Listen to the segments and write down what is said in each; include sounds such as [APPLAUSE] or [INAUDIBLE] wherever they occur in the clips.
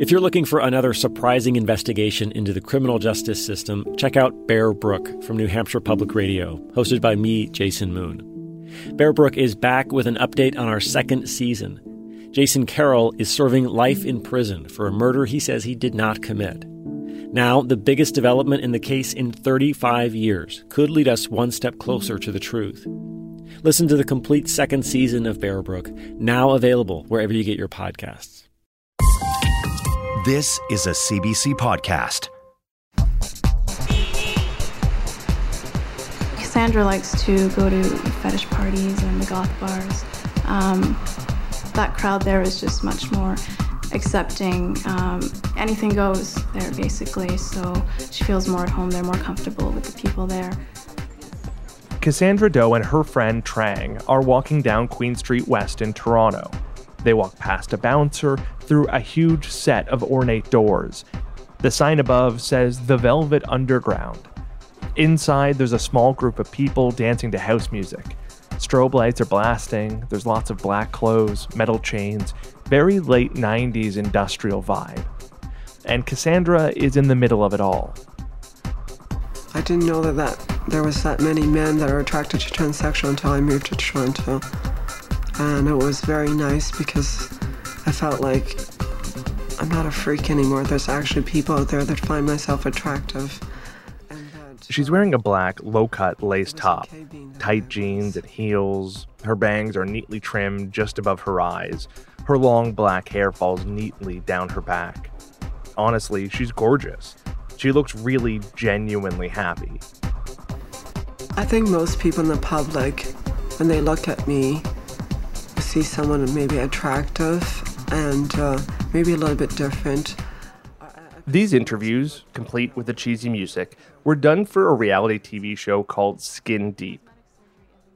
If you're looking for another surprising investigation into the criminal justice system, check out Bear Brook from New Hampshire Public Radio, hosted by me, Jason Moon. Bear Brook is back with an update on our second season. Jason Carroll is serving life in prison for a murder he says he did not commit. Now, the biggest development in the case in 35 years could lead us one step closer to the truth. Listen to the complete second season of Bear Brook, now available wherever you get your podcasts. This is a CBC podcast. Cassandra likes to go to fetish parties and the goth bars. Um, that crowd there is just much more accepting. Um, anything goes there, basically. So she feels more at home. They're more comfortable with the people there. Cassandra Do and her friend Trang are walking down Queen Street West in Toronto. They walk past a bouncer through a huge set of ornate doors. The sign above says The Velvet Underground. Inside, there's a small group of people dancing to house music. Strobe lights are blasting, there's lots of black clothes, metal chains, very late 90s industrial vibe. And Cassandra is in the middle of it all. I didn't know that, that there was that many men that are attracted to transsexual until I moved to Toronto. And it was very nice because I felt like I'm not a freak anymore. There's actually people out there that find myself attractive. She's wearing a black, low cut lace top, tight jeans and heels. Her bangs are neatly trimmed just above her eyes. Her long black hair falls neatly down her back. Honestly, she's gorgeous. She looks really genuinely happy. I think most people in the public, when they look at me, see someone maybe attractive and uh, maybe a little bit different. These interviews, complete with the cheesy music, were done for a reality TV show called Skin Deep.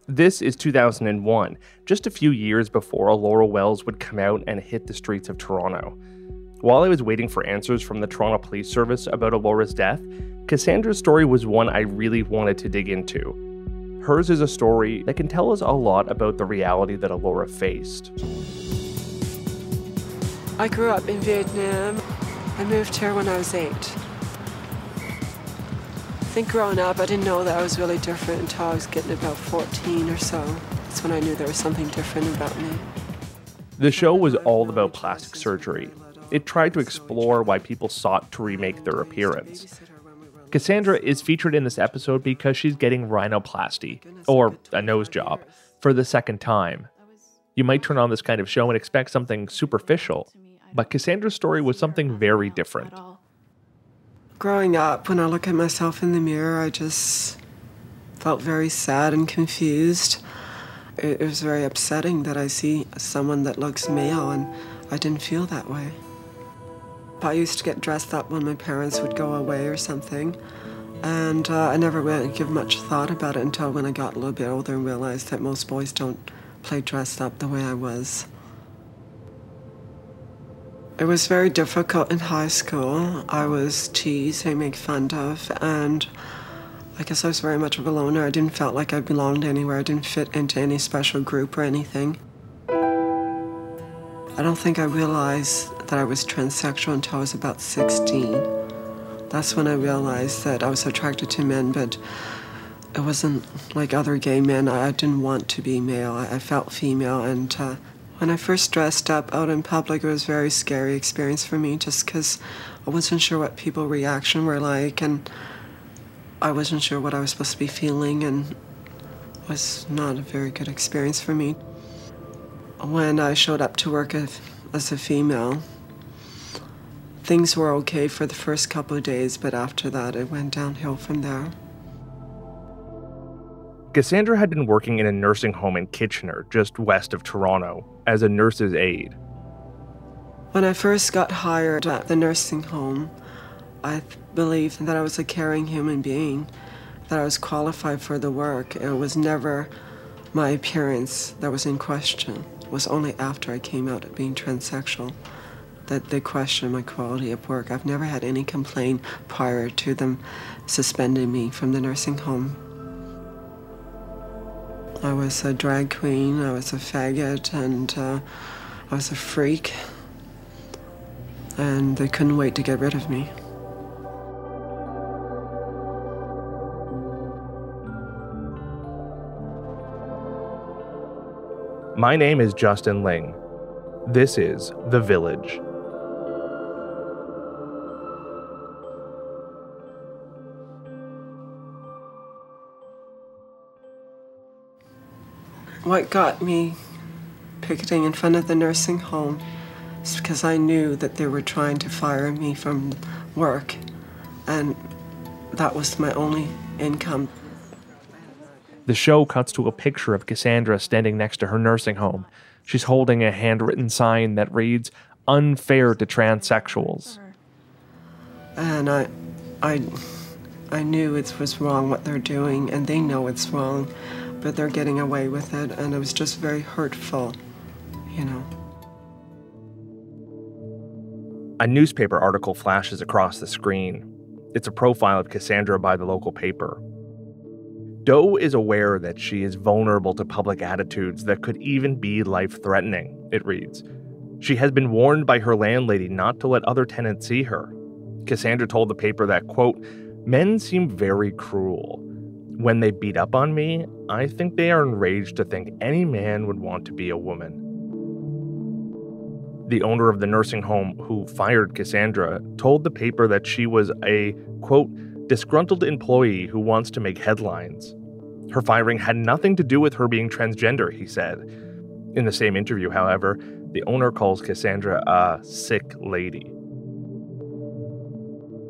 This is 2001, just a few years before Alora Wells would come out and hit the streets of Toronto. While I was waiting for answers from the Toronto Police Service about Alora's death, Cassandra's story was one I really wanted to dig into. Hers is a story that can tell us a lot about the reality that Alora faced. I grew up in Vietnam. I moved here when I was eight. I think growing up, I didn't know that I was really different until I was getting about 14 or so. That's when I knew there was something different about me. The show was all about plastic surgery. It tried to explore why people sought to remake their appearance. Cassandra is featured in this episode because she's getting rhinoplasty, or a nose job, for the second time. You might turn on this kind of show and expect something superficial, but Cassandra's story was something very different. Growing up, when I look at myself in the mirror, I just felt very sad and confused. It, was very upsetting that I see someone that looks male, and I didn't feel that way. I used to get dressed up when my parents would go away or something, and uh, I never really give much thought about it until when I got a little bit older and realized that most boys don't play dressed up the way I was. It was very difficult in high school. I was teased and made fun of, and I guess I was very much of a loner. I didn't feel like I belonged anywhere. I didn't fit into any special group or anything. I don't think I realized that I was transsexual until I was about 16. That's when I realized that I was attracted to men, but it wasn't like other gay men. I, didn't want to be male. I, I felt female, and uh, when I first dressed up out in public, it was a very scary experience for me just because I wasn't sure what people' reaction were like, and I wasn't sure what I was supposed to be feeling, and it was not a very good experience for me. When I showed up to work as, as a female, things were okay for the first couple of days, but after that, it went downhill from there. Cassandra had been working in a nursing home in Kitchener, just west of Toronto, as a nurse's aide. When I first got hired at the nursing home, I believed that I was a caring human being, that I was qualified for the work. It was never my appearance that was in question. It was only after I came out at being transsexual that they question my quality of work. I've never had any complaint prior to them suspending me from the nursing home. I was a drag queen, I was a faggot, and uh, I was a freak. and they couldn't wait to get rid of me. My name is Justin Ling. This is The Village. What got me picketing in front of the nursing home is because I knew that they were trying to fire me from work, and that was my only income. The show cuts to a picture of Cassandra standing next to her nursing home. She's holding a handwritten sign that reads, Unfair to transsexuals. And I, I, I knew it was wrong what they're doing, and they know it's wrong but they're getting away with it, and it was just very hurtful, you know. A newspaper article flashes across the screen. It's a profile of Cassandra by the local paper. Do is aware that she is vulnerable to public attitudes that could even be life threatening, it reads. She has been warned by her landlady not to let other tenants see her. Cassandra told the paper that, quote, men seem very cruel when they beat up on me, I think they are enraged to think any man would want to be a woman. The owner of the nursing home who fired Cassandra told the paper that she was a, quote, disgruntled employee who wants to make headlines. Her firing had nothing to do with her being transgender, he said. In the same interview, however, the owner calls Cassandra a sick lady.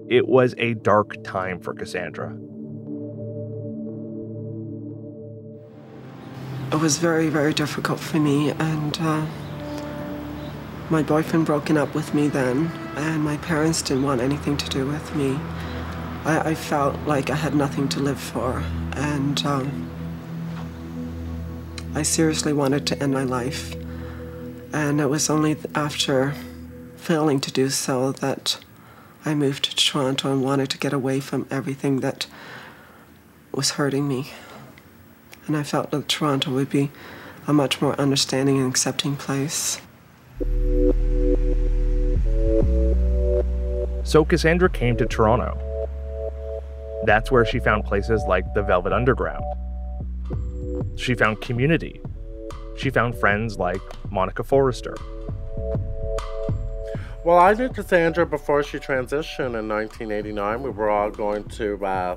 It was a dark time for Cassandra. It was very, very difficult for me. And uh, my boyfriend broken up with me then, and my parents didn't want anything to do with me. I, I felt like I had nothing to live for, and um, I seriously wanted to end my life. And it was only after failing to do so that I moved to Toronto and wanted to get away from everything that was hurting me and I felt that Toronto would be a much more understanding and accepting place. So Cassandra came to Toronto. That's where she found places like the Velvet Underground. She found community. She found friends like Monica Forrester. Well, I knew Cassandra before she transitioned in 1989. We were all going to uh,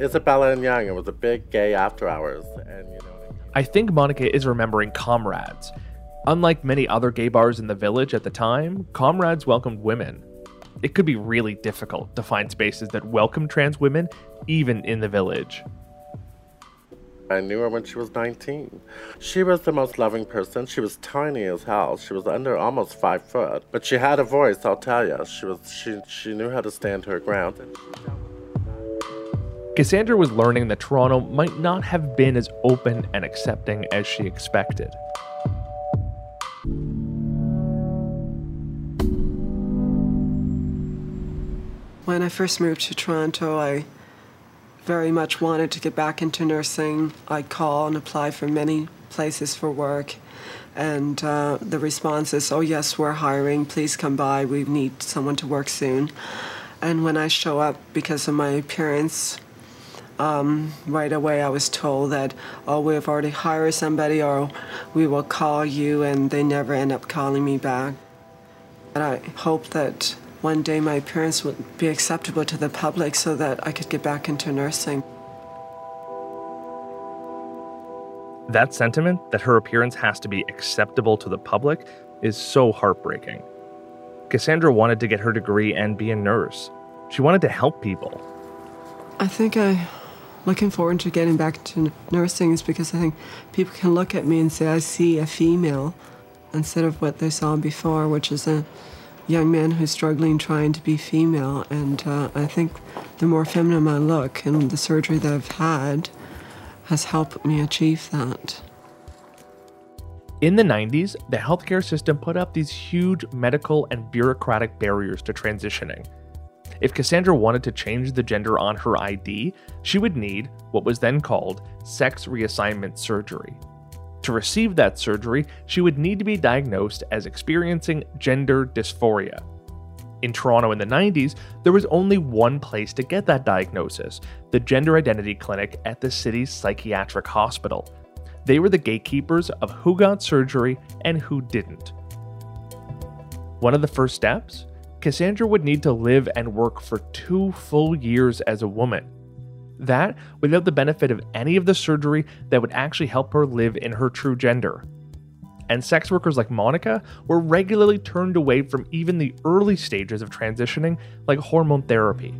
Isabella and Yonge. It was a big gay after hours, and you know. I think Monica is remembering Comrades. Unlike many other gay bars in the village at the time, Comrades welcomed women. It could be really difficult to find spaces that welcome trans women, even in the village. I knew her when she was 19. She was the most loving person. She was tiny as hell. She was under almost five foot, but she had a voice. I'll tell you. She was she she knew how to stand her ground. Cassandra was learning that Toronto might not have been as open and accepting as she expected. When I first moved to Toronto, I very much wanted to get back into nursing. I'd call and apply for many places for work, and uh, the response is, Oh, yes, we're hiring. Please come by. We need someone to work soon. And when I show up because of my appearance, um, right away I was told that, oh, we've already hired somebody or we will call you, and they never end up calling me back. And I hope that one day my appearance would be acceptable to the public so that I could get back into nursing. That sentiment that her appearance has to be acceptable to the public is so heartbreaking. Cassandra wanted to get her degree and be a nurse. She wanted to help people. I think I looking forward to getting back to nursing is because I think people can look at me and say, I see a female instead of what they saw before, which is a young man who's struggling trying to be female. And uh, I think the more feminine I look and the surgery that I've had has helped me achieve that. In the 90s, the healthcare system put up these huge medical and bureaucratic barriers to transitioning. If Cassandra wanted to change the gender on her ID, she would need what was then called sex reassignment surgery. To receive that surgery, she would need to be diagnosed as experiencing gender dysphoria, In Toronto in the 90s, there was only one place to get that diagnosis the gender identity clinic at the city's psychiatric hospital. They were the gatekeepers of who got surgery and who didn't. One of the first steps? Cassandra would need to live and work for two full years as a woman. That without the benefit of any of the surgery that would actually help her live in her true gender. And sex workers like Monica were regularly turned away from even the early stages of transitioning, like hormone therapy.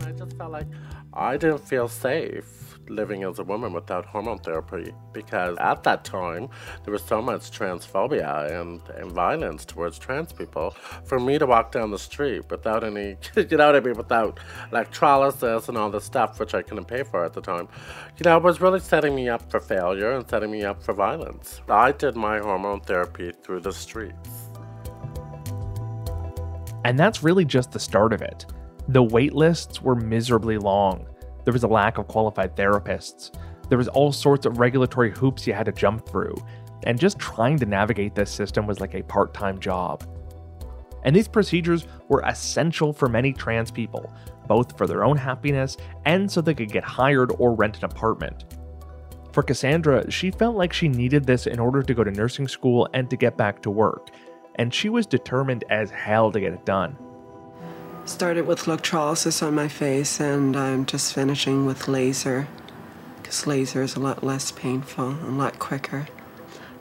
I just felt like I didn't feel safe living as a woman without hormone therapy because at that time there was so much transphobia and, and violence towards trans people. For me to walk down the street without any, [LAUGHS] you know what I mean, without electrolysis and all this stuff, which I couldn't pay for at the time, you know, was really setting me up for failure and setting me up for violence. I did my hormone therapy through the streets. And that's really just the start of it. The wait lists were miserably long. There was a lack of qualified therapists. There was all sorts of regulatory hoops you had to jump through. And just trying to navigate this system was like a part time job. And these procedures were essential for many trans people, both for their own happiness and so they could get hired or rent an apartment. For Cassandra, she felt like she needed this in order to go to nursing school and to get back to work, and she was determined as hell to get it done. Started with electrolysis on my face, and I'm just finishing with laser, because laser is a lot less painful and a lot quicker.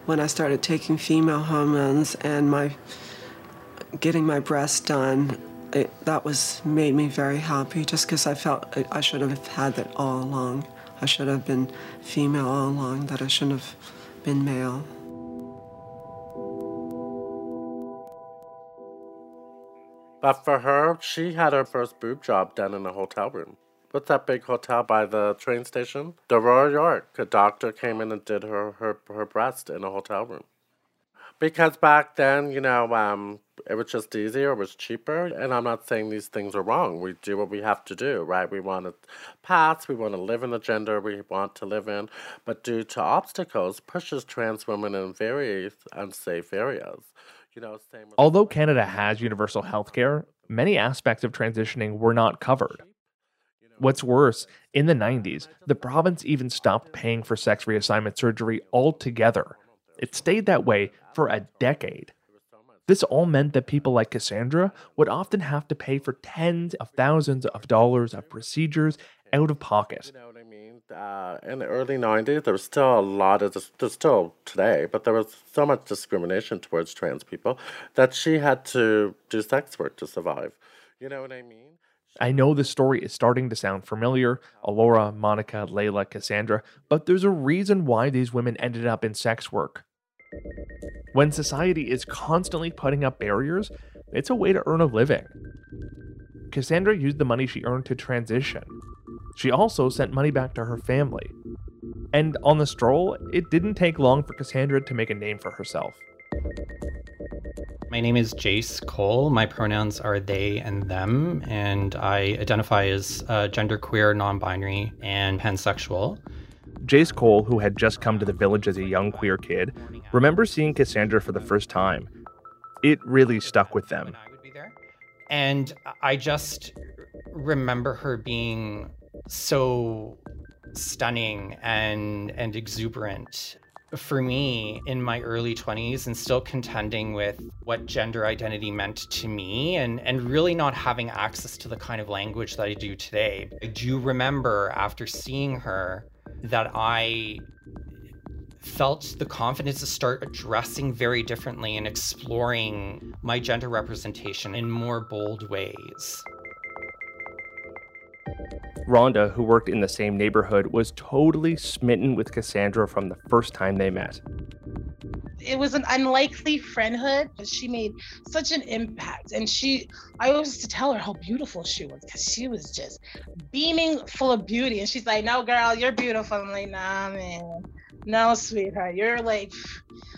When I started taking female hormones and my getting my breast done, it, that was made me very happy. Just because I felt I, should have had that all along. I should have been female all along. That I shouldn't have been male. But for her, she had her first boob job done in a hotel room. What's that big hotel by the train station? The Royal York. A doctor came in and did her, her, her breast in a hotel room. Because back then, you know, um, it was just easier, it was cheaper. And I'm not saying these things are wrong. We do what we have to do, right? We want to pass, we want to live in the gender we want to live in. But due to obstacles, pushes trans women in very unsafe areas. You know, same with- Although Canada has universal health care, many aspects of transitioning were not covered. What's worse, in the 90s, the province even stopped paying for sex reassignment surgery altogether. It stayed that way for a decade. This all meant that people like Cassandra would often have to pay for tens of thousands of dollars of procedures out of pocket. Uh, in the early 90s, there was still a lot of, dis- there's still today, but there was so much discrimination towards trans people that she had to do sex work to survive. You know what I mean? I know the story is starting to sound familiar Alora, Monica, Layla, Cassandra, but there's a reason why these women ended up in sex work. When society is constantly putting up barriers, it's a way to earn a living. Cassandra used the money she earned to transition. She also sent money back to her family. And on the stroll, it didn't take long for Cassandra to make a name for herself. My name is Jace Cole. My pronouns are they and them, and I identify as uh, genderqueer, non binary, and pansexual. Jace Cole, who had just come to the village as a young queer kid, remembers seeing Cassandra for the first time. It really stuck with them. I would be there. And I just remember her being so stunning and and exuberant for me in my early 20s and still contending with what gender identity meant to me and and really not having access to the kind of language that I do today. I do remember after seeing her that I felt the confidence to start addressing very differently and exploring my gender representation in more bold ways. Rhonda, who worked in the same neighborhood, was totally smitten with Cassandra from the first time they met. it was an unlikely friendhood, but she made such an impact. And she, I used to tell her how beautiful she was because she was just beaming full of beauty. And she's like, No, girl, you're beautiful. I'm like, Nah, man. No, sweetheart. You're like,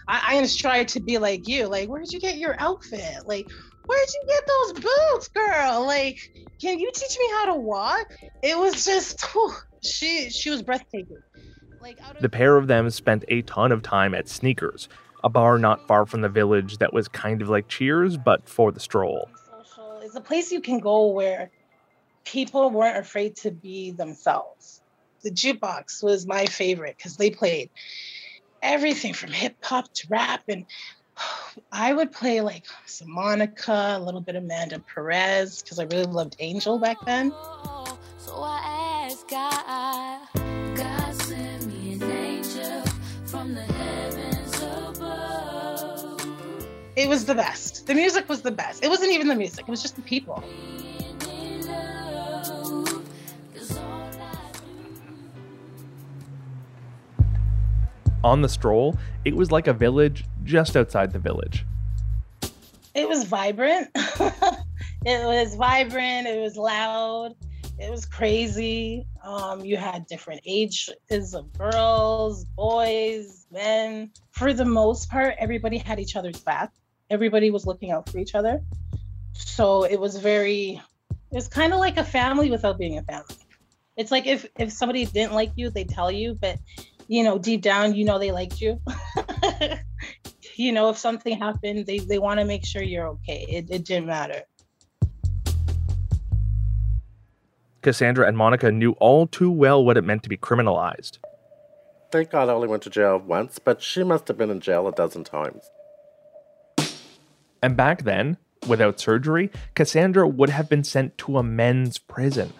I, I aspire to be like you. Like, where did you get your outfit? Like, where'd you get those boots, girl? Like, can you teach me how to walk? It was just, [LAUGHS] whew, she, she was breathtaking. Like, out of The pair of them spent a ton of time at Sneakers, a bar not far from the village that was kind of like Cheers, but for the stroll. Social is a place you can go where people weren't afraid to be themselves. The jukebox was my favorite because they played everything from hip hop to rap. And I would play like some Monica, a little bit of Amanda Perez because I really loved Angel back then. So I asked God, God sent me an angel from the heavens above. It was the best. The music was the best. It wasn't even the music, it was just the people. On the stroll, it was like a village just outside the village. It was vibrant. [LAUGHS] it was vibrant. It was loud. It was crazy. Um, you had different ages of girls, boys, men. For the most part, everybody had each other's back. Everybody was looking out for each other. So it was very, it was kind of like a family without being a family. It's like if if somebody didn't like you, they tell you, but you know, deep down, you know they liked you. [LAUGHS] you know, if something happened, they, they want to make sure you're okay. It, it didn't matter. Cassandra and Monica knew all too well what it meant to be criminalized. Thank God I only went to jail once, but she must have been in jail a dozen times. And back then, without surgery, Cassandra would have been sent to a men's prison.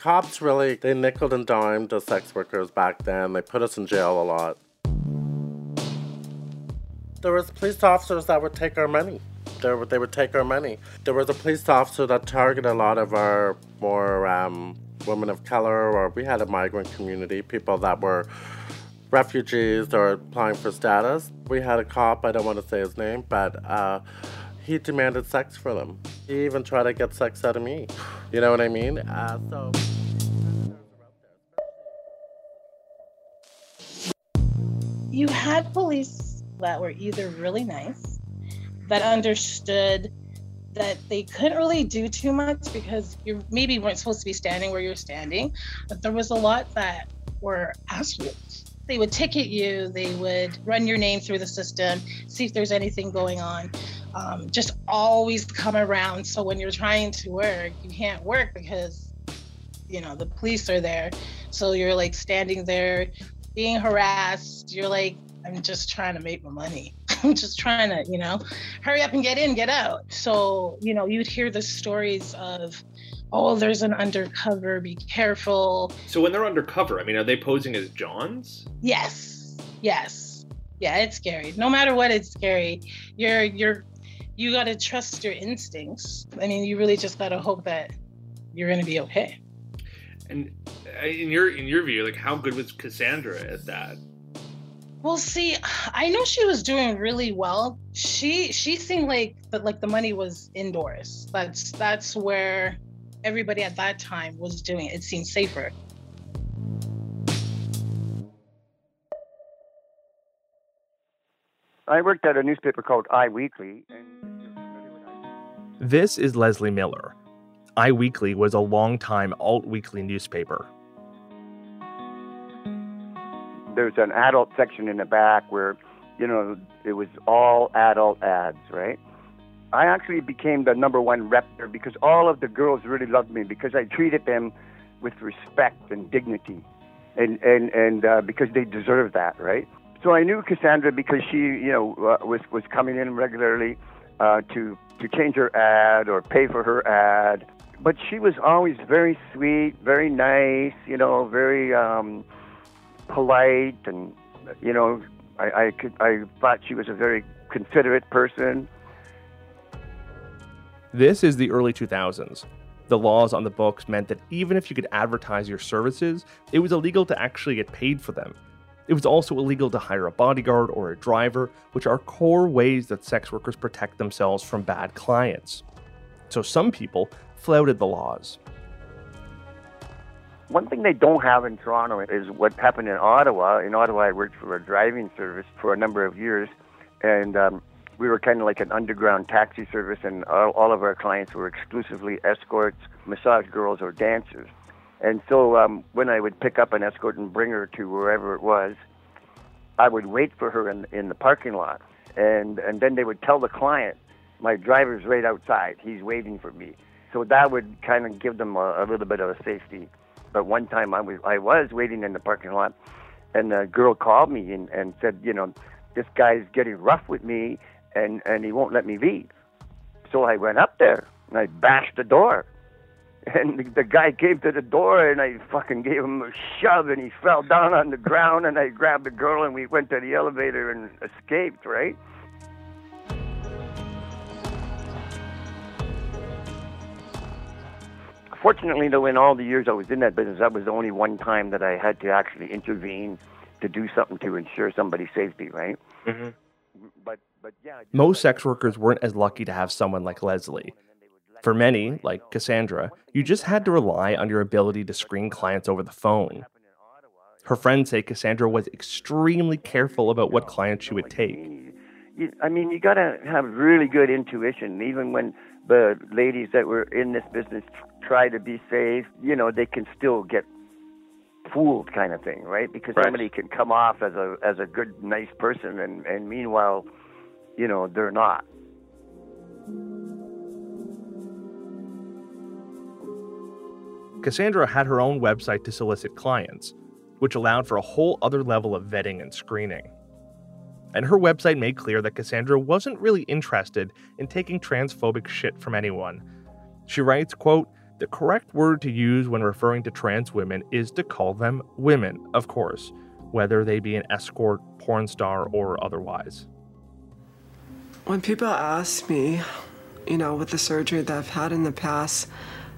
Cops really, they nickel and dimed the sex workers back then. They put us in jail a lot. There was police officers that would take our money. There, they would take our money. There was a police officer that targeted a lot of our more um, women of color, or we had a migrant community, people that were refugees or applying for status. We had a cop, I don't want to say his name, but uh, he demanded sex for them. He even tried to get sex out of me. You know what I mean? Uh, so. You had police that were either really nice, that understood that they couldn't really do too much because you maybe weren't supposed to be standing where you're standing, but there was a lot that were assholes. They would ticket you, they would run your name through the system, see if there's anything going on. Um, just always come around. So when you're trying to work, you can't work because, you know, the police are there. So you're like standing there being harassed. You're like, I'm just trying to make my money. [LAUGHS] I'm just trying to, you know, hurry up and get in, get out. So, you know, you'd hear the stories of, oh, there's an undercover, be careful. So when they're undercover, I mean, are they posing as Johns? Yes. Yes. Yeah, it's scary. No matter what, it's scary. You're you're you gotta trust your instincts. I mean, you really just gotta hope that you're gonna be okay. And uh, in your in your view, like how good was Cassandra at that? Well, see, I know she was doing really well. She she seemed like that like the money was indoors. That's that's where everybody at that time was doing it. It seemed safer. I worked at a newspaper called Eye Weekly. This is Leslie Miller. Eye Weekly was a long-time alt weekly newspaper. There's an adult section in the back where, you know, it was all adult ads, right? I actually became the number one rep there because all of the girls really loved me because I treated them with respect and dignity, and and and uh, because they deserve that, right? So I knew Cassandra because she, you know, uh, was was coming in regularly uh, to to change her ad or pay for her ad. But she was always very sweet, very nice, you know, very um, polite, and you know, I I, could, I thought she was a very considerate person. This is the early 2000s. The laws on the books meant that even if you could advertise your services, it was illegal to actually get paid for them. It was also illegal to hire a bodyguard or a driver, which are core ways that sex workers protect themselves from bad clients. So some people flouted the laws. One thing they don't have in Toronto is what happened in Ottawa. In Ottawa, I worked for a driving service for a number of years, and um, we were kind of like an underground taxi service, and all, all, of our clients were exclusively escorts, massage girls, or dancers. And so um, when I would pick up an escort and bring her to wherever it was, I would wait for her in in the parking lot, and and then they would tell the client, my driver's right outside. He's waiting for me. So that would kind of give them a, a little bit of a safety. But one time I was I was waiting in the parking lot, and a girl called me and, and said, you know, this guy's getting rough with me, and and he won't let me leave. So I went up there and I bashed the door. And the, the guy came to the door and I fucking gave him a shove and he fell down on the ground and I grabbed the girl and we went to the elevator and escaped, right? Fortunately, though, in all the years I was in that business, that was the only one time that I had to actually intervene to do something to ensure somebody's safety, right? Mm-hmm. But, but yeah. Most sex workers weren't as lucky to have someone like Leslie. For many, like Cassandra, you just had to rely on your ability to screen clients over the phone. Her friends say Cassandra was extremely careful about what clients she would take. I mean, you got to have really good intuition. Even when the ladies that were in this business try to be safe, you know, they can still get fooled, kind of thing, right? Because Right. somebody can come off as a as a good, nice person, and and meanwhile, you know, they're not. Cassandra had her own website to solicit clients, which allowed for a whole other level of vetting and screening. And her website made clear that Cassandra wasn't really interested in taking transphobic shit from anyone. She writes, quote, the correct word to use when referring to trans women is to call them women, of course, whether they be an escort, porn star, or otherwise. When people ask me, you know, with the surgery that I've had in the past,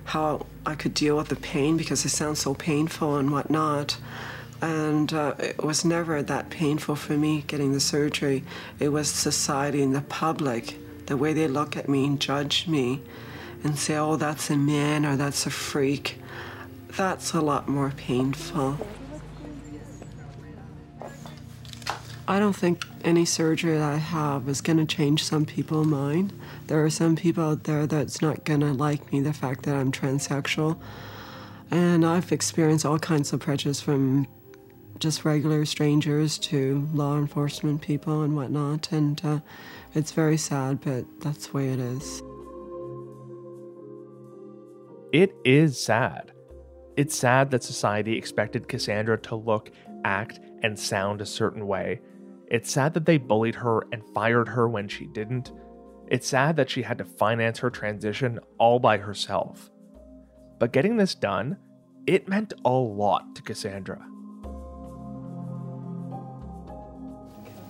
how I could deal with the pain because it sounds so painful and whatnot. And uh, it was never that painful for me getting the surgery. It was society and the public, the way they look at me and judge me and say, oh, that's a man or that's a freak. That's a lot more painful. I don't think any surgery that I have is going to change some people's mind. There are some people out there that's not to like me, the fact that I'm transsexual. And I've experienced all kinds of prejudice from just regular strangers to law enforcement people and whatnot. And uh, it's very sad, but that's the way it is. It is sad. It's sad that society expected Cassandra to look, act, and sound a certain way. It's sad that they bullied her and fired her when she didn't. It's sad that she had to finance her transition all by herself. But getting this done, it meant a lot to Cassandra.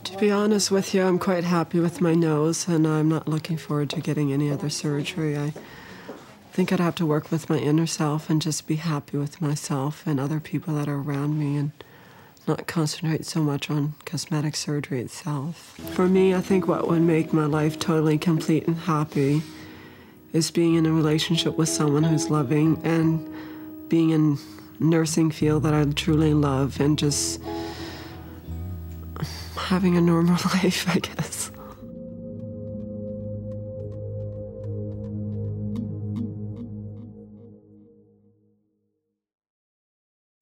To be honest with you, I'm quite happy with my nose, and I'm not looking forward to getting any other surgery. I think I'd have to work with my inner self and just be happy with myself and other people that are around me and not concentrate so much on cosmetic surgery itself. For me, I think what would make my life totally complete and happy is being in a relationship with someone who's loving and being in nursing field that I truly love and just having a normal [LAUGHS] life, I guess.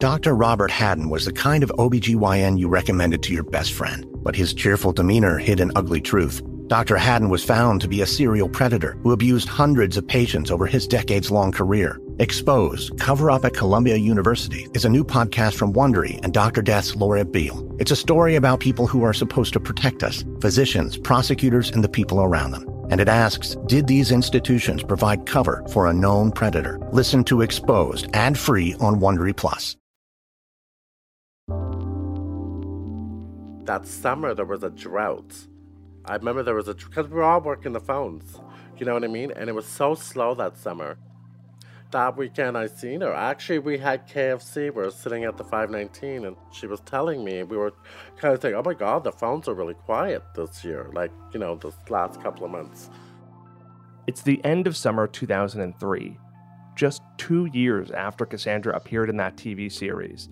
Dr. Robert Hadden was the kind of OBGYN you recommended to your best friend, but his cheerful demeanor hid an ugly truth. Dr. Hadden was found to be a serial predator who abused hundreds of patients over his decades long career. Exposed, Cover Up at Columbia University is a new podcast from Wondery and Dr. Death's Laura Beil. It's a story about people who are supposed to protect us physicians, prosecutors, and the people around them. And it asks Did these institutions provide cover for a known predator? Listen to Exposed ad free on Wondery Plus. That summer there was a drought. I remember there was a because we were all working the phones, you know what I mean, and it was so slow that summer. That weekend I seen her. Actually, we had KFC. We were sitting at the 519, and she was telling me we were kind of saying, "Oh my God, the phones are really quiet this year. Like you know, this last couple of months." It's the end of summer 2003, just two years after Cassandra appeared in that TV series.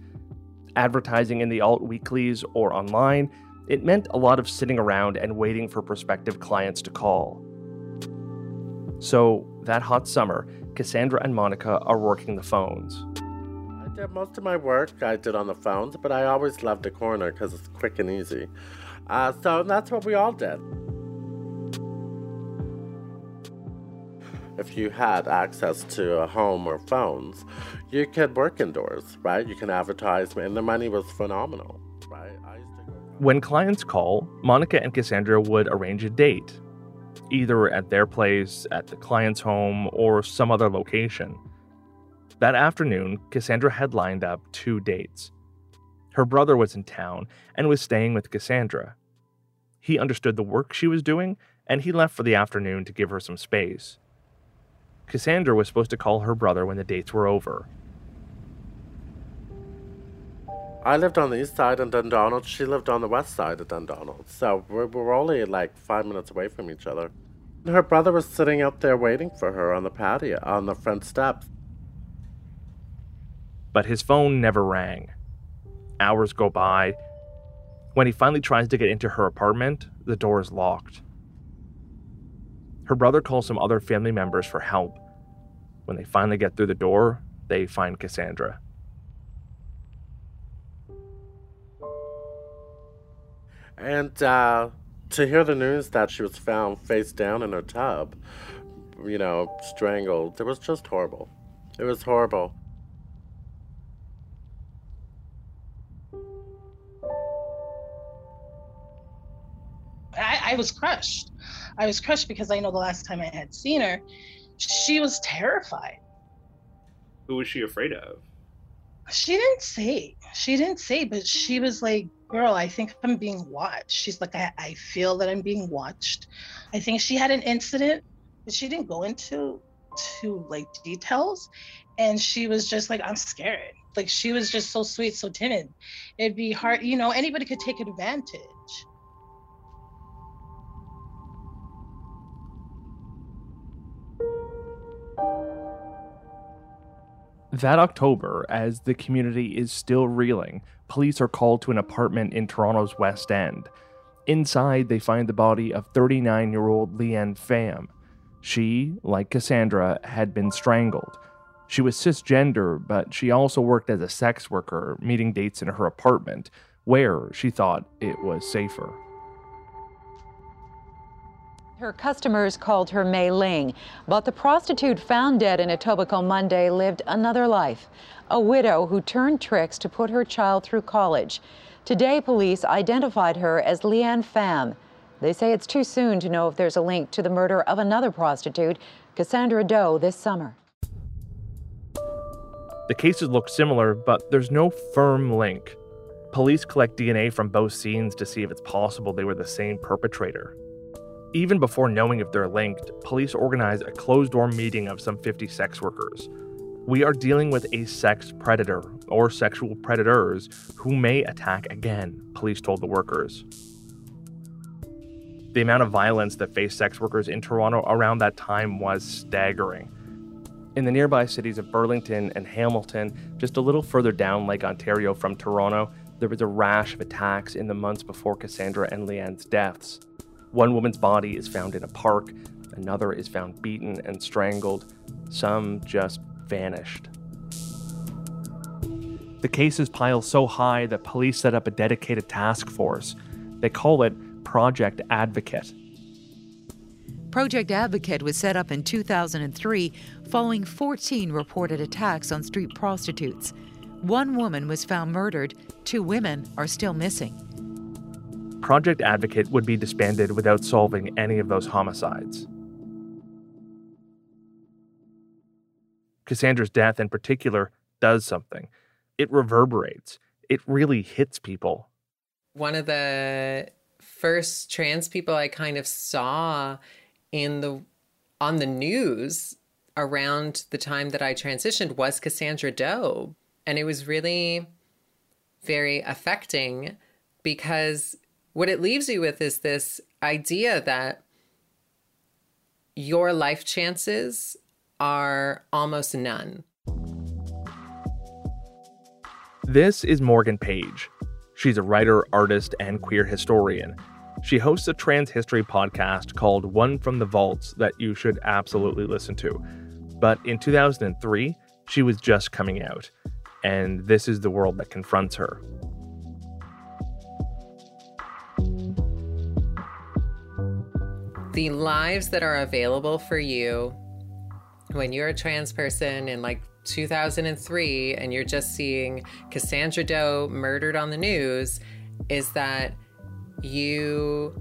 Advertising in the alt weeklies or online, it meant a lot of sitting around and waiting for prospective clients to call. So, that hot summer, Cassandra and Monica are working the phones. I did most of my work I did on the phones, but I always loved the corner because it's quick and easy. Uh, so that's what we all did. If you had access to a home or phones, you could work indoors, right? You can advertise, and the money was phenomenal, right? When clients call, Monica and Cassandra would arrange a date, either at their place, at the client's home, or some other location. That afternoon, Cassandra had lined up two dates. Her brother was in town and was staying with Cassandra. He understood the work she was doing, and he left for the afternoon to give her some space. Cassandra was supposed to call her brother when the dates were over. I lived on the east side of Dundonald. She lived on the west side of Dundonald. So we're, we're only like five minutes away from each other. Her brother was sitting out there waiting for her on the patio, on the front steps but his phone never rang. Hours go by. When he finally tries to get into her apartment, the door is locked. Her brother calls some other family members for help. When they finally get through the door, they find Cassandra. And uh, to hear the news that she was found face down in her tub, you know, strangled, it was just horrible. It was horrible. I was crushed. I was crushed because I know the last time I had seen her, she was terrified. Who was she afraid of? She didn't say. She didn't say, but she was like, girl, I think I'm being watched. She's like, I, I feel that I'm being watched. I think she had an incident, but she didn't go into to like details. And she was just like, I'm scared. Like she was just so sweet, so timid. It'd be hard, you know, anybody could take advantage. That October, as the community is still reeling, police are called to an apartment in Toronto's West End. Inside, they find the body of 39 year old Leanne Pham. She, like Cassandra, had been strangled. She was cisgender, but she also worked as a sex worker, meeting dates in her apartment, where she thought it was safer. Her customers called her Mei Ling, but the prostitute found dead in Etobicoke Monday lived another life. A widow who turned tricks to put her child through college. Today, police identified her as Leanne Pham. They say it's too soon to know if there's a link to the murder of another prostitute, Cassandra Do, this summer. The cases look similar, but there's no firm link. Police collect DNA from both scenes to see if it's possible they were the same perpetrator. Even before knowing if they're linked, police organize a closed door meeting of some 50 sex workers. We are dealing with a sex predator or sexual predators who may attack again, police told the workers. The amount of violence that faced sex workers in Toronto around that time was staggering. In the nearby cities of Burlington and Hamilton, just a little further down Lake Ontario from Toronto, there was a rash of attacks in the months before Cassandra and Leanne's deaths. One woman's body is found in a park, another is found beaten and strangled, some just vanished. The cases pile so high that police set up a dedicated task force. They call it Project Advocate. Project Advocate was set up in 2003 following 14 reported attacks on street prostitutes. One woman was found murdered, two women are still missing. Project Advocate would be disbanded without solving any of those homicides. Cassandra's death, in particular, does something. It reverberates, it really hits people. One of the first trans people I kind of saw in the on the news around the time that I transitioned was Cassandra Do. And it was really very affecting because what it leaves you with is this idea that your life chances are almost none. This is Morgan Page. She's a writer, artist, and queer historian. She hosts a trans history podcast called One from the Vaults that you should absolutely listen to. But in 2003, she was just coming out. and this is the world that confronts her. The lives that are available for you when you're a trans person in like 2003 and you're just seeing Cassandra Do murdered on the news is that you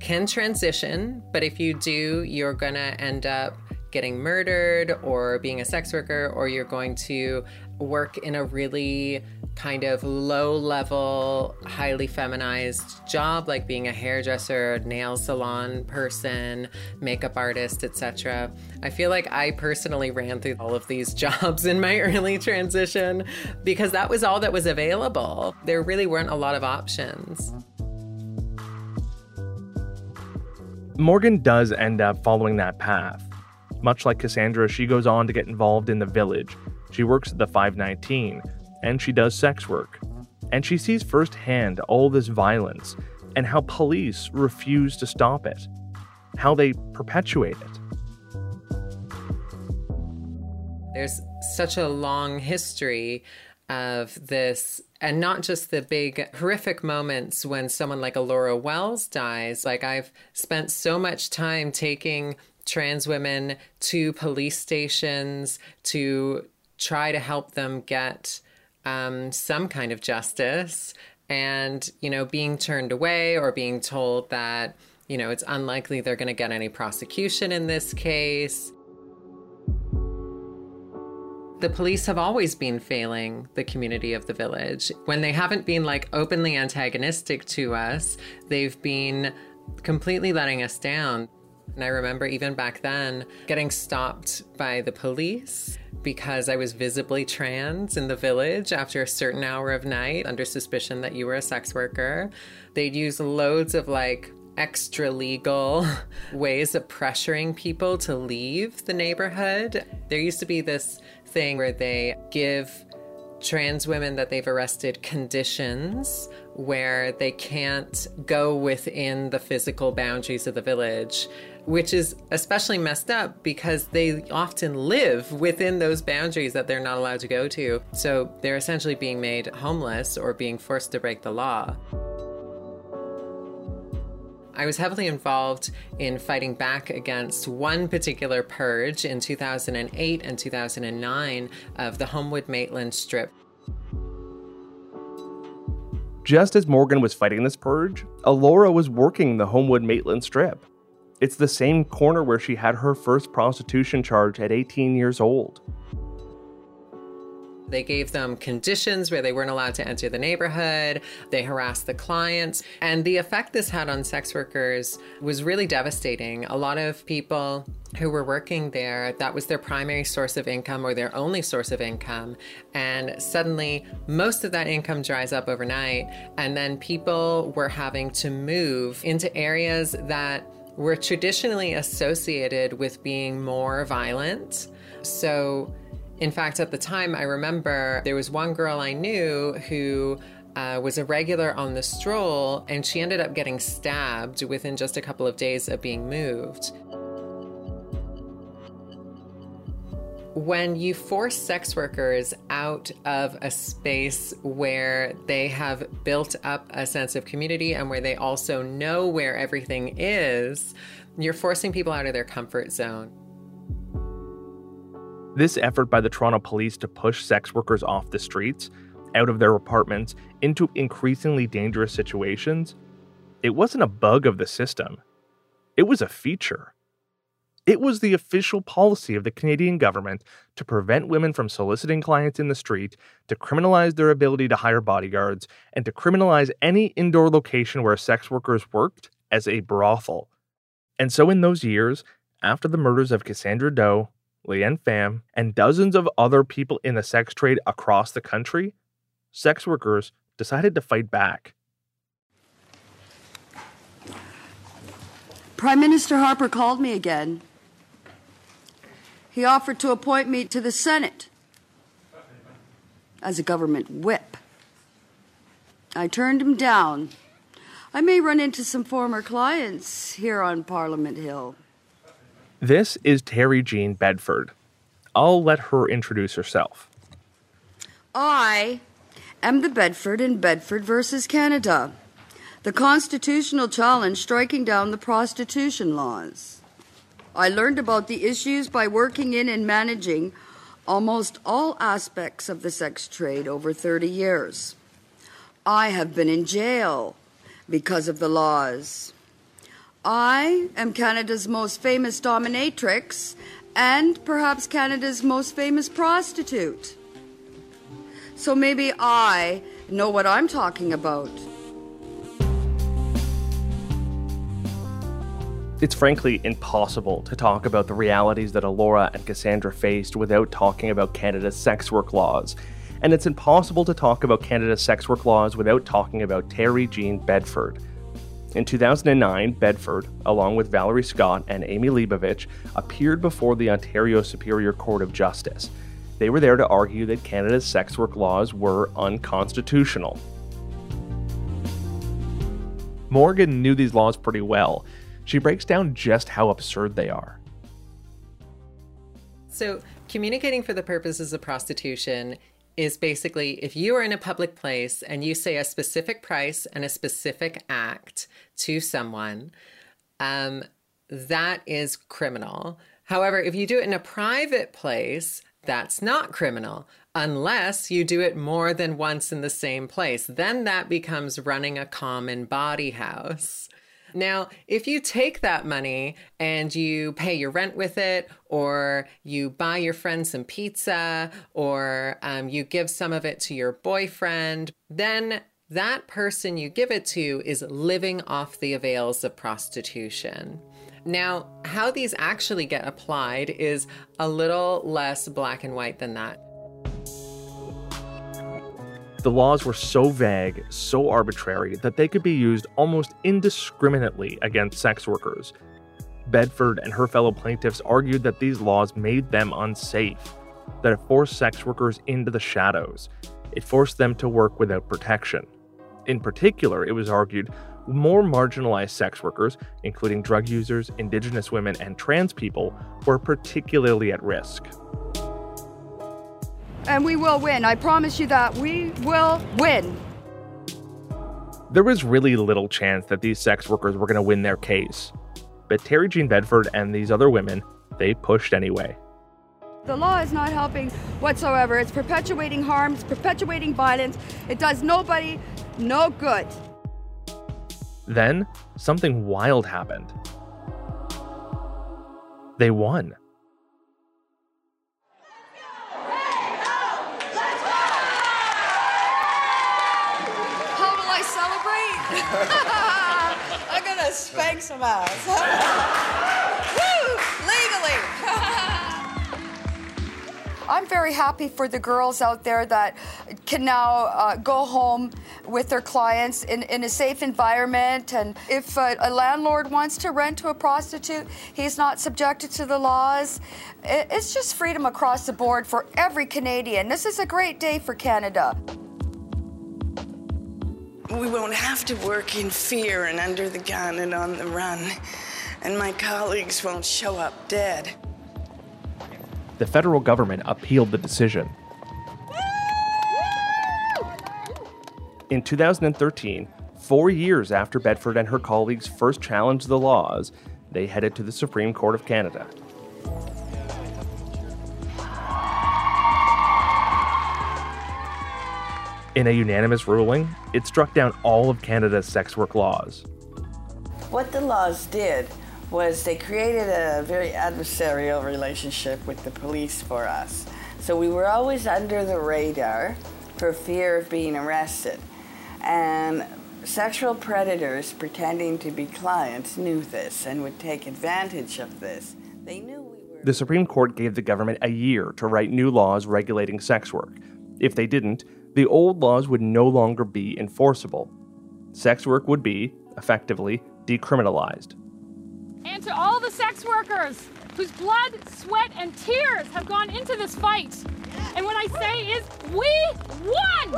can transition, but if you do, you're going to end up getting murdered or being a sex worker, or you're going to work in a really kind of low level, highly feminized job like being a hairdresser, nail salon person, makeup artist, etc. I feel like I personally ran through all of these [LAUGHS] jobs in my early transition because that was all that was available. There really weren't a lot of options. Morgan does end up following that path. Much like Cassandra, she goes on to get involved in the village. She works at the 519, and she does sex work. And she sees firsthand all this violence and how police refuse to stop it, how they perpetuate it. There's such a long history of this and not just the big horrific moments when someone like Alora Wells dies. Like I've spent so much time taking trans women to police stations to try to help them get um, some kind of justice and you know being turned away or being told that you know it's unlikely they're going to get any prosecution in this case the police have always been failing the community of the village. When they haven't been like openly antagonistic to us, they've been completely letting us down. And I remember even back then getting stopped by the police because I was visibly trans in the village after a certain hour of night under suspicion that you were a sex worker. They'd use loads of like extra legal [LAUGHS] ways of pressuring people to leave the neighborhood. There used to be this thing where they give trans women that they've arrested conditions where they can't go within the physical boundaries of the village, which is especially messed up because they often live within those boundaries that they're not allowed to go to. So they're essentially being made homeless or being forced to break the law. I was heavily involved in fighting back against one particular purge in 2008 and 2009 of the Homewood Maitland Strip. Just as Morgan was fighting this purge, Alora was working the Homewood Maitland Strip. It's the same corner where she had her first prostitution charge at 18 years old. They gave them conditions where they weren't allowed to enter the neighborhood. They harassed the clients. And the effect this had on sex workers was really devastating. A lot of people who were working there, that was their primary source of income or their only source of income. And suddenly, most of that income dries up overnight. And then people were having to move into areas that were traditionally associated with being more violent. So, in fact, at the time, I remember there was one girl I knew who uh, was a regular on the stroll, and she ended up getting stabbed within just a couple of days of being moved. When you force sex workers out of a space where they have built up a sense of community and where they also know where everything is, you're forcing people out of their comfort zone. This effort by the Toronto police to push sex workers off the streets, out of their apartments, into increasingly dangerous situations, it wasn't a bug of the system. It was a feature. It was the official policy of the Canadian government to prevent women from soliciting clients in the street, to criminalize their ability to hire bodyguards, and to criminalize any indoor location where sex workers worked as a brothel. And so, in those years, after the murders of Cassandra Do, Leanne Pham, and dozens of other people in the sex trade across the country, sex workers decided to fight back. Prime Minister Harper called me again. He offered to appoint me to the Senate as a government whip. I turned him down. I may run into some former clients here on Parliament Hill. This is Terry Jean Bedford. I'll let her introduce herself. I am the Bedford in Bedford versus Canada, the constitutional challenge striking down the prostitution laws. I learned about the issues by working in and managing almost all aspects of the sex trade over 30 years. I have been in jail because of the laws. I am Canada's most famous dominatrix and perhaps Canada's most famous prostitute. So maybe I know what I'm talking about. It's frankly impossible to talk about the realities that Alora and Cassandra faced without talking about Canada's sex work laws. And it's impossible to talk about Canada's sex work laws without talking about Terry Jean Bedford. In 2009, Bedford, along with Valerie Scott and Amy Lebovitch, appeared before the Ontario Superior Court of Justice. They were there to argue that Canada's sex work laws were unconstitutional. Morgan knew these laws pretty well. She breaks down just how absurd they are. So, communicating for the purposes of prostitution is basically if you are in a public place and you say a specific price and a specific act to someone, um, that is criminal. However, if you do it in a private place, that's not criminal unless you do it more than once in the same place. Then that becomes running a common bawdy house. Now, if you take that money and you pay your rent with it, or you buy your friend some pizza, or um, you give some of it to your boyfriend, then that person you give it to is living off the avails of prostitution. Now, how these actually get applied is a little less black and white than that. The laws were so vague, so arbitrary, that they could be used almost indiscriminately against sex workers. Bedford and her fellow plaintiffs argued that these laws made them unsafe, that it forced sex workers into the shadows. It forced them to work without protection. In particular, it was argued, more marginalized sex workers, including drug users, indigenous women, and trans people, were particularly at risk and we will win. I promise you that we will win. There was really little chance that these sex workers were going to win their case. But Terry Jean Bedford and these other women, they pushed anyway. The law is not helping whatsoever. It's perpetuating harm, it's perpetuating violence. It does nobody no good. Then, something wild happened. They won. Spank some ass. [LAUGHS] Woo! Legally. [LAUGHS] I'm very happy for the girls out there that can now uh, go home with their clients in, in a safe environment. And if a, a, landlord wants to rent to a prostitute, he's not subjected to the laws. It, it's just freedom across the board for every Canadian. This is a great day for Canada we won't have to work in fear and under the gun and on the run, and my colleagues won't show up dead. The federal government appealed the decision. In 2013, four years after Bedford and her colleagues first challenged the laws, they headed to the Supreme Court of Canada. In a unanimous ruling, it struck down all of Canada's sex work laws. What the laws did was they created a very adversarial relationship with the police for us. So we were always under the radar for fear of being arrested. And sexual predators pretending to be clients knew this and would take advantage of this. They knew we were. The Supreme Court gave the government a year to write new laws regulating sex work. If they didn't, the old laws would no longer be enforceable. Sex work would be, effectively, decriminalized. And to all the sex workers whose blood, sweat, and tears have gone into this fight. And what I say is, we won!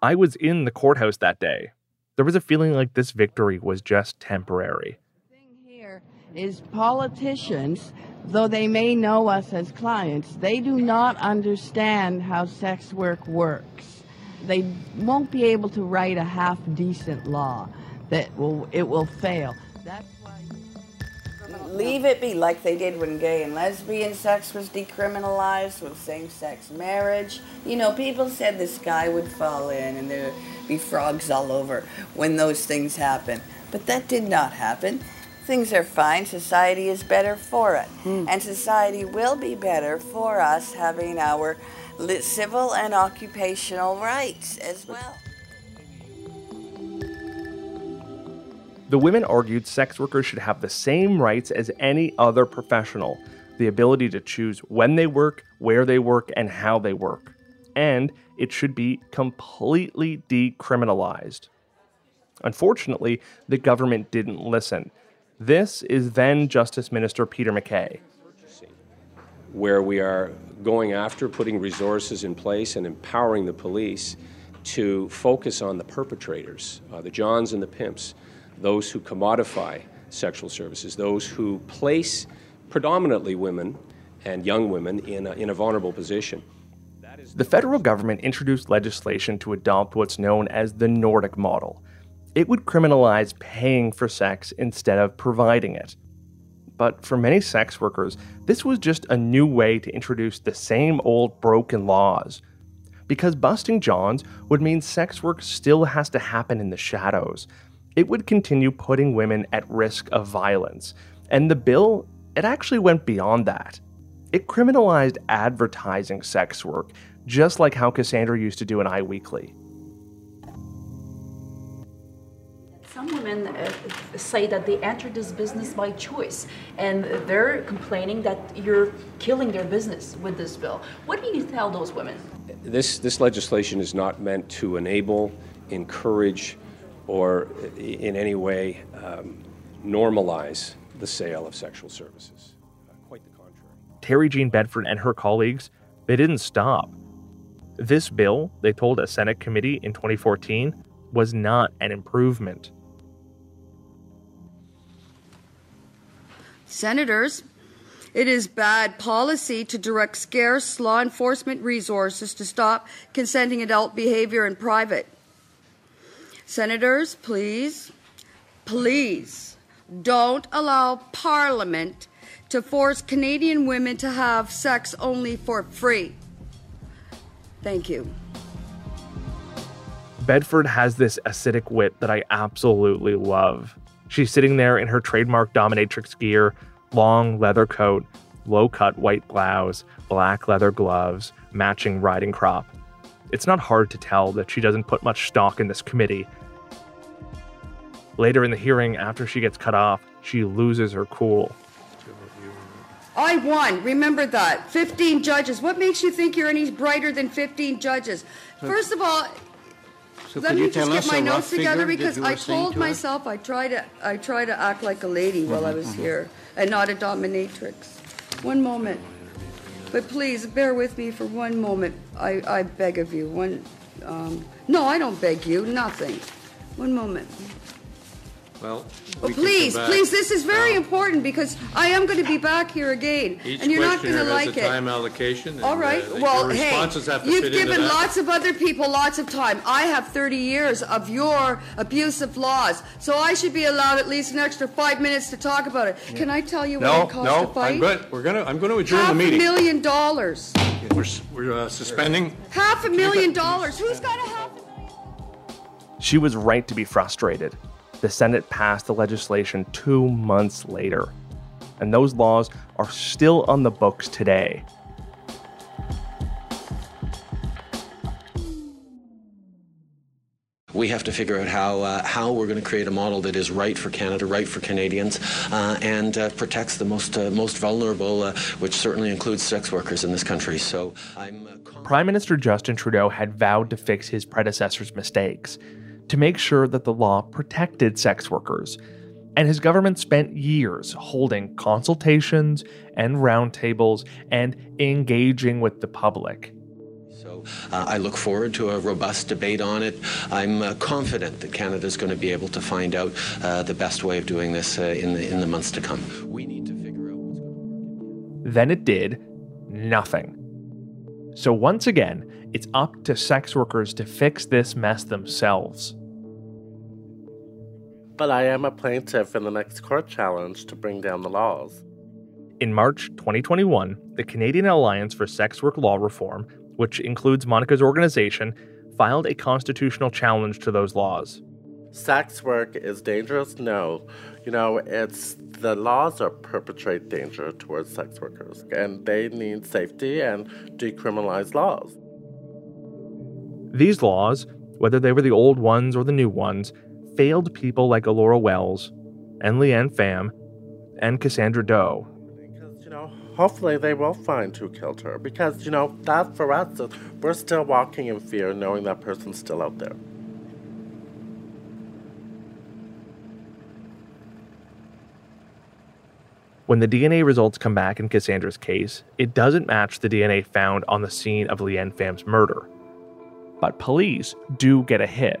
I was in the courthouse that day. There was a feeling like this victory was just temporary is politicians, though they may know us as clients, they do not understand how sex work works. They won't be able to write a half decent law that will it will fail. That's why leave it be like they did when gay and lesbian sex was decriminalized with same-sex marriage. You know, people said the sky would fall in and there would be frogs all over when those things happen. But that did not happen. Things are fine. Society is better for it. Hmm. And society will be better for us having our civil and occupational rights as well. The women argued sex workers should have the same rights as any other professional the ability to choose when they work, where they work, and how they work. And it should be completely decriminalized. Unfortunately, the government didn't listen. This is then Justice Minister Peter MacKay. where we are going after putting resources in place and empowering the police to focus on the perpetrators, uh, the Johns and the pimps, those who commodify sexual services, those who place predominantly women and young women in a, in a vulnerable position. The federal government introduced legislation to adopt what's known as the Nordic model. It would criminalize paying for sex instead of providing it. But for many sex workers, this was just a new way to introduce the same old broken laws. Because busting Johns would mean sex work still has to happen in the shadows. It would continue putting women at risk of violence. And the bill, it actually went beyond that. It criminalized advertising sex work, just like how Cassandra used to do in Eye Weekly. Some women uh, say that they entered this business by choice, and they're complaining that you're killing their business with this bill. What do you tell those women? This, this legislation is not meant to enable, encourage, or in any way um, normalize the sale of sexual services. Uh, quite the contrary. Terry Jean Bedford and her colleagues, they didn't stop. This bill, they told a Senate committee in 2014, was not an improvement. Senators, it is bad policy to direct scarce law enforcement resources to stop consenting adult behavior in private. Senators, please, please don't allow Parliament to force Canadian women to have sex only for free. Thank you. Bedford has this acidic wit that I absolutely love. She's sitting there in her trademark dominatrix gear, long leather coat, low cut white blouse, black leather gloves, matching riding crop. It's not hard to tell that she doesn't put much stock in this committee. Later in the hearing, after she gets cut off, she loses her cool. I won. Remember that. 15 judges. What makes you think you're any brighter than 15 judges? First of all, So let me just get my notes together because I told to myself I try to I try to act like a lady while I was Mhm, mhm. here and not a dominatrix. One moment. But please bear with me for one moment. I, I beg of you. One um, no, I don't beg you, nothing. One moment. Well, Oh, we can please, come please, this is very important because I am going to be back here again, Each and you're not going to like a it. time allocation. and, All right. uh, well, hey, responses have to you've given lots of other people lots of time. I have 30 years of your abusive laws, so I should be allowed at least an extra five minutes to talk about it. Can I tell you what No, it costs no, to fight? I'm good. We're gonna, I'm gonna adjourn Half the a meeting. million dollars. We're, we're uh, suspending. Half a million dollars. Who's got a half? She was right to be frustrated. The Senate passed the legislation two months later, and those laws are still on the books today. We have to figure out how uh, how we're going to create a model that is right for Canada, right for Canadians, uh, and uh, protects the most uh, most vulnerable, uh, which certainly includes sex workers in this country. So I'm. Uh, Prime Minister Justin Trudeau had vowed to fix his predecessor's mistakes, to make sure that the law protected sex workers. And his government spent years holding consultations and roundtables and engaging with the public. So uh, I look forward to a robust debate on it. I'm uh, confident that Canada is going to be able to find out uh, the best way of doing this uh, in, the, in the months to come. We need to figure out what's going to Then it did nothing. So once again, it's up to sex workers to fix this mess themselves. But I am a plaintiff in the next court challenge to bring down the laws. In March 2021, the Canadian Alliance for Sex Work Law Reform, which includes Monica's organization, filed a constitutional challenge to those laws. Sex work is dangerous? No. You know, it's the laws are perpetrate danger towards sex workers, and they need safety and decriminalized laws. These laws, whether they were the old ones or the new ones, failed people like Alora Wells and Leanne Pham and Cassandra Do. Because, you know, hopefully they will find who killed her. Because, you know, that for us, uh, we're still walking in fear knowing that person's still out there. When the DNA results come back in Cassandra's case, it doesn't match the DNA found on the scene of Leanne Pham's murder. But police do get a hit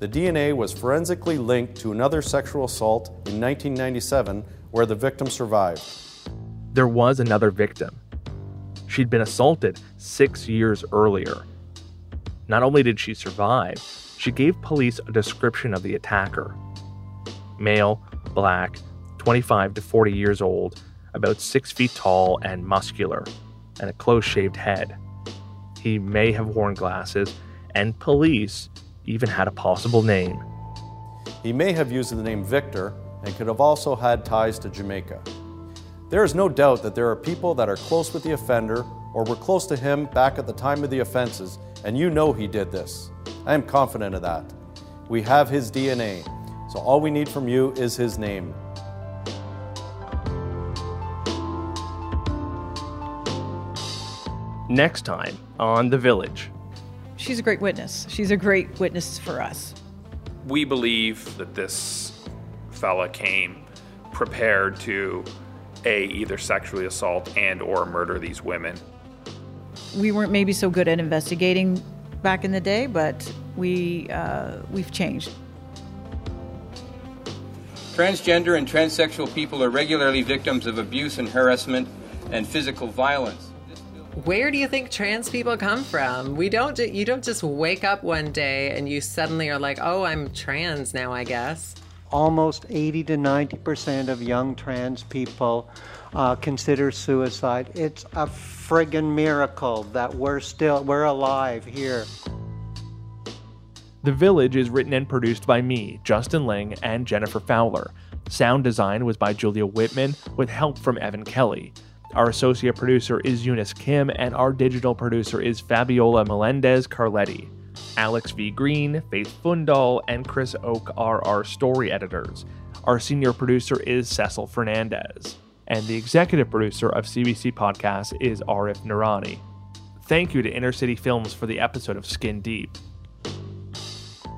the DNA was forensically linked to another sexual assault in 1997 where the victim survived. There was another victim. She'd been assaulted six years earlier. Not only did she survive, she gave police a description of the attacker male, black, 25 to 40 years old, about 6 feet tall and muscular, and a close shaved head. He may have worn glasses, and police even had a possible name. He may have used the name Victor and could have also had ties to Jamaica. There is no doubt that there are people that are close with the offender or were close to him back at the time of the offenses, and you know he did this. I am confident of that. We have his DNA, so all we need from you is his name. Next time on The Village she's a great witness. She's a great witness for us. We believe that this fella came prepared to a either sexually assault and or murder these women. We weren't maybe so good at investigating back in the day, but we uh, we've changed. Transgender and transsexual people are regularly victims of abuse and harassment and physical violence where do you think trans people come from? We don't you don't just wake up one day and you suddenly are like, "Oh, I'm trans now, I guess." Almost 80 to 90% of young trans people uh, consider suicide. It's a friggin' miracle that we're still we're alive here. The Village is written and produced by me, Justin Ling, and Jennifer Fowler. Sound design was by Julia Whitman with help from Evan Kelly. Our associate producer is Eunice Kim, and our digital producer is Fabiola Melendez Carletti. Alex V. Green, Faith Fundal, and Chris Oke are our story editors. Our senior producer is Cecil Fernandez. And the executive producer of CBC Podcasts is Arif Noorani. Thank you to Inner City Films for the episode of Skin Deep.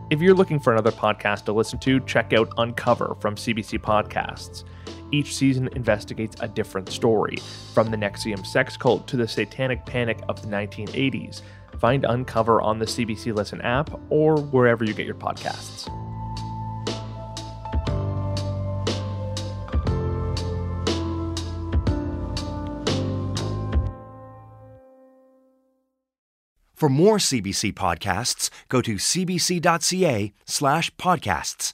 If you're looking for another podcast to listen to, check out Uncover from CBC Podcasts. Each season investigates a different story, from the NXIVM sex cult to the satanic panic of the 1980s. Find Uncover on the CBC Listen app or wherever you get your podcasts. For more CBC podcasts, go to cbc.ca slash podcasts.